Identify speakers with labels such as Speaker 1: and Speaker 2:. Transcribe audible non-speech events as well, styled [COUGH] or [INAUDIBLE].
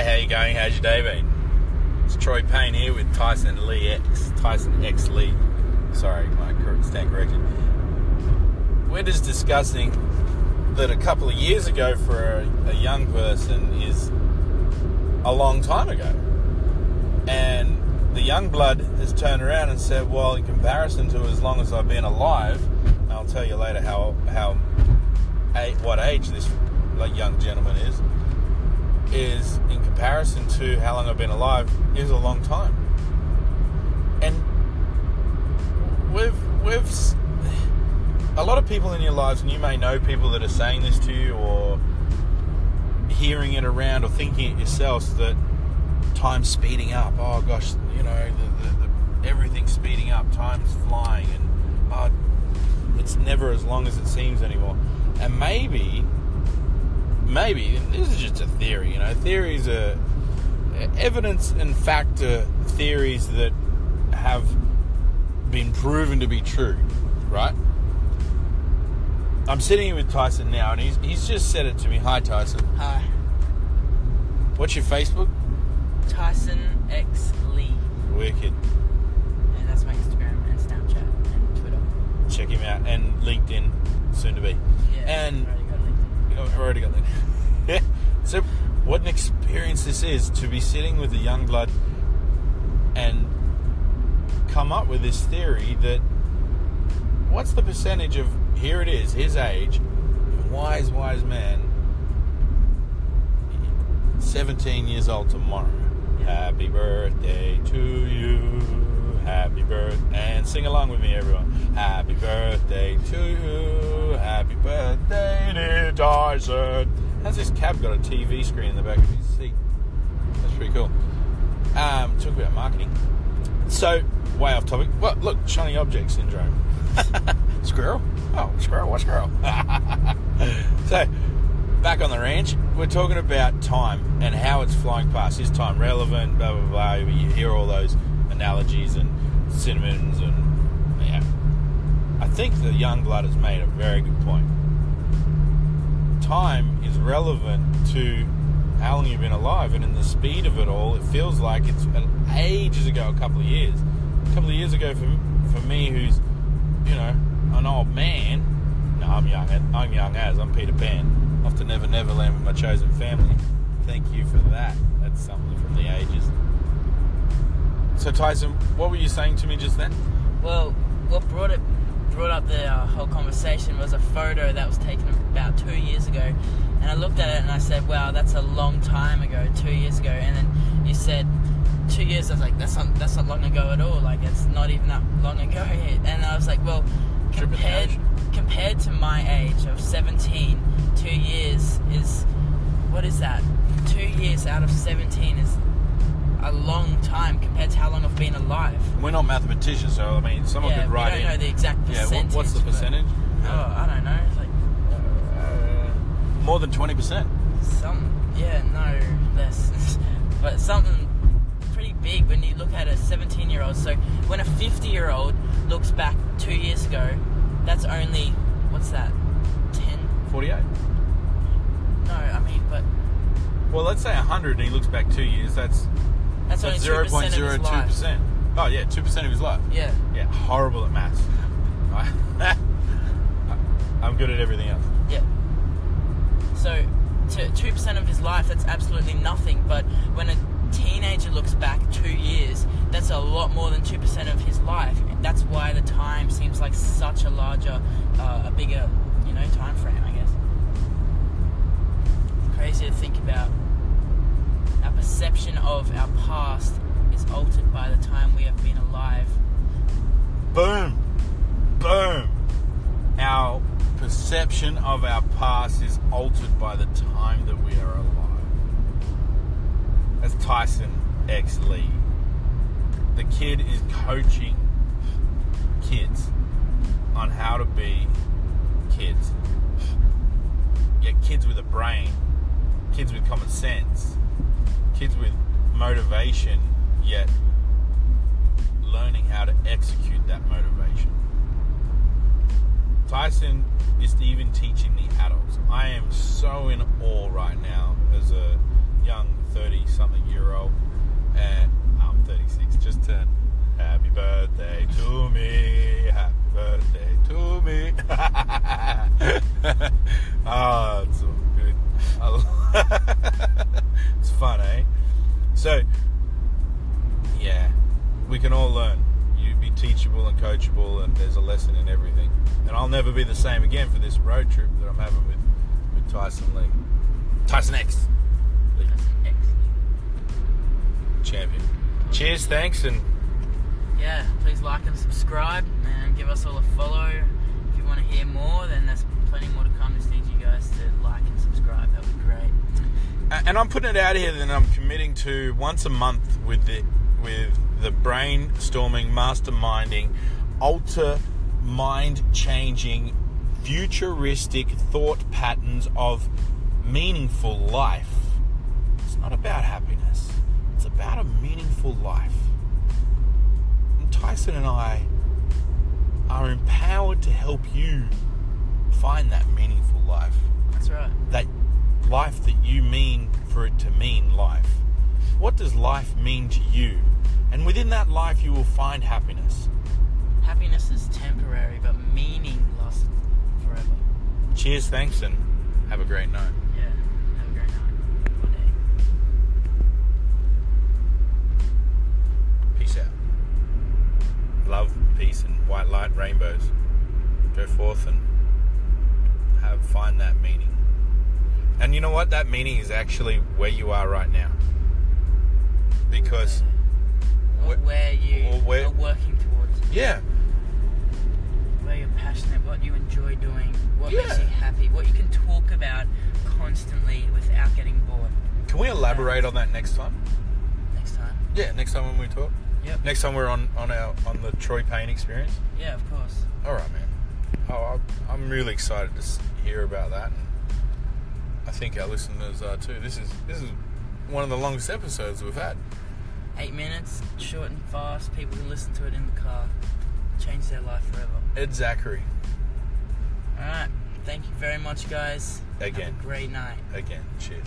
Speaker 1: Hey, how you going? How's your day been? It's Troy Payne here with Tyson Lee X. Tyson X Lee. Sorry, my stand correction. We're just discussing that a couple of years ago for a, a young person is a long time ago. And the young blood has turned around and said, well, in comparison to as long as I've been alive, I'll tell you later how, how what age this young gentleman is, is in comparison to how long I've been alive is a long time. And we've we've a lot of people in your lives, and you may know people that are saying this to you or hearing it around or thinking it yourselves that time's speeding up. Oh gosh, you know the, the, the, everything's speeding up. Time's flying, and oh, it's never as long as it seems anymore. And maybe maybe this is just a theory you know. Theories are evidence and fact are theories that have been proven to be true right? I'm sitting here with tyson now and he's, he's just said it to me. Hi tyson.
Speaker 2: Hi,
Speaker 1: what's your facebook?
Speaker 2: Tyson X Lee,
Speaker 1: wicked.
Speaker 2: And that's my Instagram and Snapchat and Twitter.
Speaker 1: check him out. And linkedin soon to be.
Speaker 2: Yeah,
Speaker 1: and
Speaker 2: already got LinkedIn.
Speaker 1: I've already got that. [LAUGHS] so, what an experience this is to be sitting with a young blood and come up with this theory that what's the percentage of here it is, his age, wise, wise man, 17 years old tomorrow.
Speaker 2: Yeah.
Speaker 1: Happy birthday to you. Happy birthday. And sing along with me, everyone. Happy dear Tyson. How's this cab got a TV screen in the back of his seat? That's pretty cool. Um, talk about marketing. So, way off topic. Well, look, shiny object syndrome. [LAUGHS] squirrel? Oh, squirrel, what squirrel? [LAUGHS] so, back on the ranch, we're talking about time and how it's flying past. Is time relevant? Blah, blah, blah. You hear all those analogies and cinnamons and, yeah. I think the young blood has made a very good point. Time is relevant to how long you've been alive, and in the speed of it all, it feels like it's an ages ago, a couple of years. A couple of years ago for, for me, who's, you know, an old man. No, I'm young. I'm young as I'm Peter Pan. Off to Never Never Land with my chosen family. Thank you for that. That's something from the ages. So Tyson, what were you saying to me just then?
Speaker 2: Well, what brought it brought up the uh, whole conversation was a photo that was taken about two years ago, and I looked at it and I said, "Wow, that's a long time ago, two years ago." And then you said, two years." I was like, "That's not that's not long ago at all. Like it's not even that long ago." [LAUGHS] And I was like, "Well, compared compared to my age of 17, two years is what is that? Two years out of 17 is." A long time compared to how long I've been alive.
Speaker 1: We're not mathematicians, so I mean, someone
Speaker 2: yeah,
Speaker 1: could write
Speaker 2: we don't know the exact
Speaker 1: yeah,
Speaker 2: percentage.
Speaker 1: what, what's the
Speaker 2: but-
Speaker 1: percentage?
Speaker 2: Oh, I don't know. Like
Speaker 1: Uh, more than twenty percent.
Speaker 2: some, yeah, no, less, [LAUGHS] but something pretty big when you look at a 17-year-old. So when a 50-year-old looks back two years ago, that's only what's that? 10?
Speaker 1: Forty-eight.
Speaker 2: No, I mean, but
Speaker 1: Well, let's say hundred, and he looks back two years. That's
Speaker 2: that's only
Speaker 1: zero point zero two percent. Oh yeah, two percent of his life.
Speaker 2: Yeah,
Speaker 1: Yeah, horrible at maths. [LAUGHS] I'm good at everything else.
Speaker 2: yeah. So two percent of his life, that's absolutely nothing. But when a teenager looks back two years, that's a lot more than two percent of his life. That's why the time seems like such a larger, uh, a bigger, you know, time frame. I guess. Crazy to think about. Past is altered by the time we have been alive.
Speaker 1: Boom, boom. Our perception of our past is altered by the time that we are alive. That's Tyson X Lee. The kid is coaching kids on how to be kids. Yeah, kids with a brain, kids with common sense, kids with motivation, yet learning how to execute that motivation. Tyson is even teaching the adults. I am so in awe right now as a young 30 something year old, and I'm 36, just turned. Happy birthday to me, happy birthday to me. oh, [LAUGHS] it's all good. [LAUGHS] it's fun, eh? So, yeah, we can all learn. You be teachable and coachable, and there's a lesson in everything. And I'll never be the same again for this road trip that I'm having with, with Tyson Lee. Tyson X. Lee,
Speaker 2: That's
Speaker 1: champion. Cheers, thanks, and
Speaker 2: Yeah, please like and subscribe and give us all a follow. If you want to hear more, then there's and
Speaker 1: I'm putting it out here that I'm committing to once a month with the with the brainstorming, masterminding, alter mind changing, futuristic thought patterns of meaningful life. It's not about happiness. It's about a meaningful life. And Tyson and I are empowered to help you find that meaningful life
Speaker 2: That's right.
Speaker 1: that life that you mean for it to mean life. What does life mean to you? And within that life, you will find happiness.
Speaker 2: Happiness is temporary, but meaning lasts forever.
Speaker 1: Cheers, thanks, and have a great night.
Speaker 2: Yeah. Have a great night. Or day.
Speaker 1: Peace out. Love, peace, and white light rainbows. Go forth and have find that meaning. And you know what? That meaning is actually where you are right now. Because
Speaker 2: Or
Speaker 1: Wh-
Speaker 2: where you
Speaker 1: or where-
Speaker 2: are working towards.
Speaker 1: yeah,
Speaker 2: where you're passionate, what you enjoy doing, what
Speaker 1: Yeah.
Speaker 2: makes you happy, what you can talk about constantly without getting bored.
Speaker 1: can we elaborate on that next time?
Speaker 2: Next time.
Speaker 1: Yeah, next time when we talk.
Speaker 2: Yep.
Speaker 1: Next time we're on on our on the Troy Payne experience.
Speaker 2: Yeah, of course.
Speaker 1: All right, man. Oh, I'm- I'm really excited to hear about that. I think our listeners are uh, too. This is this is one of the longest episodes we've had.
Speaker 2: Eight minutes, short and fast. People can listen to it in the car. Change their life forever.
Speaker 1: Ed Zachary
Speaker 2: All right. Thank you very much, guys.
Speaker 1: Again.
Speaker 2: Have a great night.
Speaker 1: again. Cheers.